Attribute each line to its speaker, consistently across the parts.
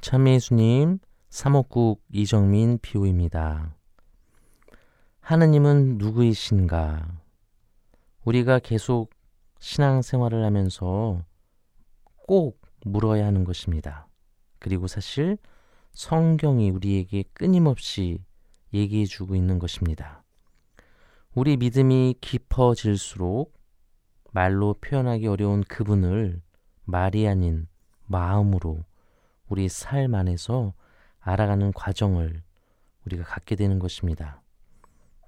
Speaker 1: 참예수님, 사목국 이정민 비오입니다. 하느님은 누구이신가? 우리가 계속 신앙생활을 하면서 꼭 물어야 하는 것입니다. 그리고 사실 성경이 우리에게 끊임없이 얘기해 주고 있는 것입니다. 우리 믿음이 깊어질수록 말로 표현하기 어려운 그분을 말이 아닌 마음으로 우리 삶 안에서 알아가는 과정을 우리가 갖게 되는 것입니다.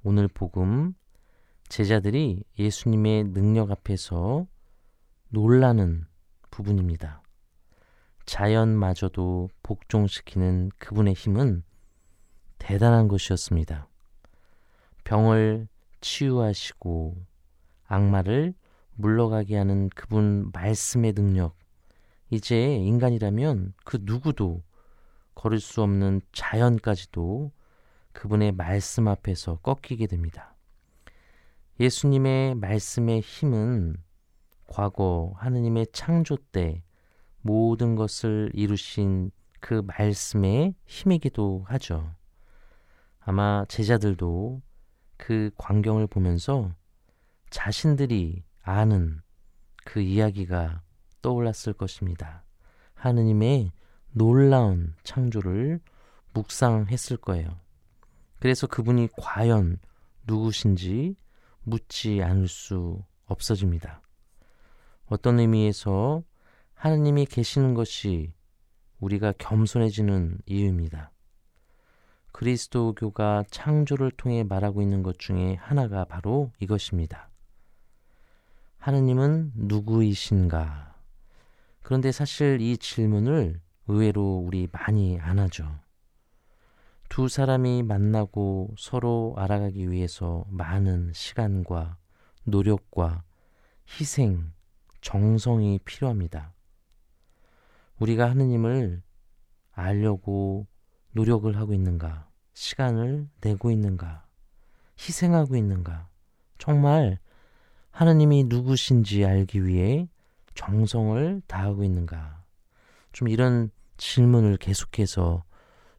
Speaker 1: 오늘 복음 제자들이 예수님의 능력 앞에서 놀라는 부분입니다. 자연마저도 복종시키는 그분의 힘은 대단한 것이었습니다. 병을 치유하시고 악마를 물러가게 하는 그분 말씀의 능력. 이제 인간이라면 그 누구도 걸을 수 없는 자연까지도 그분의 말씀 앞에서 꺾이게 됩니다. 예수님의 말씀의 힘은 과거 하느님의 창조 때 모든 것을 이루신 그 말씀의 힘이기도 하죠. 아마 제자들도 그 광경을 보면서 자신들이 아는 그 이야기가 떠올랐을 것입니다. 하느님의 놀라운 창조를 묵상했을 거예요. 그래서 그분이 과연 누구신지 묻지 않을 수 없어집니다. 어떤 의미에서 하느님이 계시는 것이 우리가 겸손해지는 이유입니다. 그리스도교가 창조를 통해 말하고 있는 것 중에 하나가 바로 이것입니다. 하느님은 누구이신가? 그런데 사실 이 질문을 의외로 우리 많이 안 하죠. 두 사람이 만나고 서로 알아가기 위해서 많은 시간과 노력과 희생, 정성이 필요합니다. 우리가 하느님을 알려고 노력을 하고 있는가? 시간을 내고 있는가? 희생하고 있는가? 정말 하느님이 누구신지 알기 위해 정성을 다하고 있는가? 좀 이런 질문을 계속해서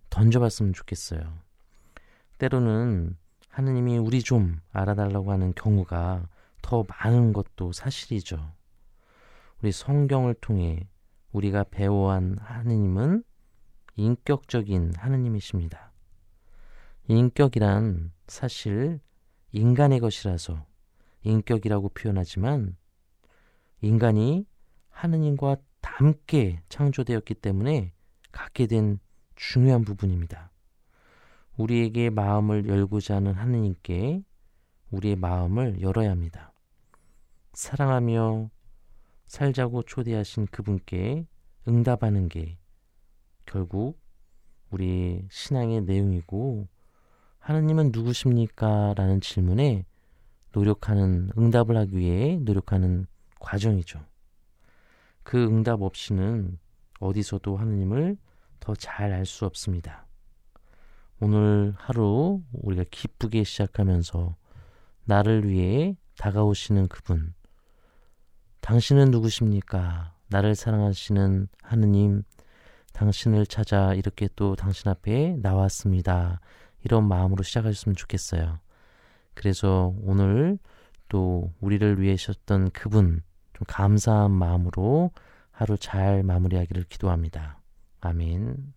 Speaker 1: 던져봤으면 좋겠어요. 때로는 하느님이 우리 좀 알아달라고 하는 경우가 더 많은 것도 사실이죠. 우리 성경을 통해 우리가 배워한 하느님은 인격적인 하느님이십니다. 인격이란 사실 인간의 것이라서 인격이라고 표현하지만 인간이 하느님과 함께 창조되었기 때문에 갖게 된 중요한 부분입니다. 우리에게 마음을 열고자 하는 하느님께 우리의 마음을 열어야 합니다. 사랑하며 살자고 초대하신 그분께 응답하는 게 결국 우리 신앙의 내용이고 하느님은 누구십니까? 라는 질문에 노력하는 응답을 하기 위해 노력하는 과정이죠. 그 응답 없이는 어디서도 하느님을 더 잘 알 수 없습니다. 오늘 하루 우리가 기쁘게 시작하면서 나를 위해 다가오시는 그분. 당신은 누구십니까? 나를 사랑하시는 하느님, 당신을 찾아 이렇게 또 당신 앞에 나왔습니다. 이런 마음으로 시작하셨으면 좋겠어요. 그래서 오늘 또 우리를 위해 셨던 그분 좀 감사한 마음으로 하루 잘 마무리하기를 기도합니다. 아멘.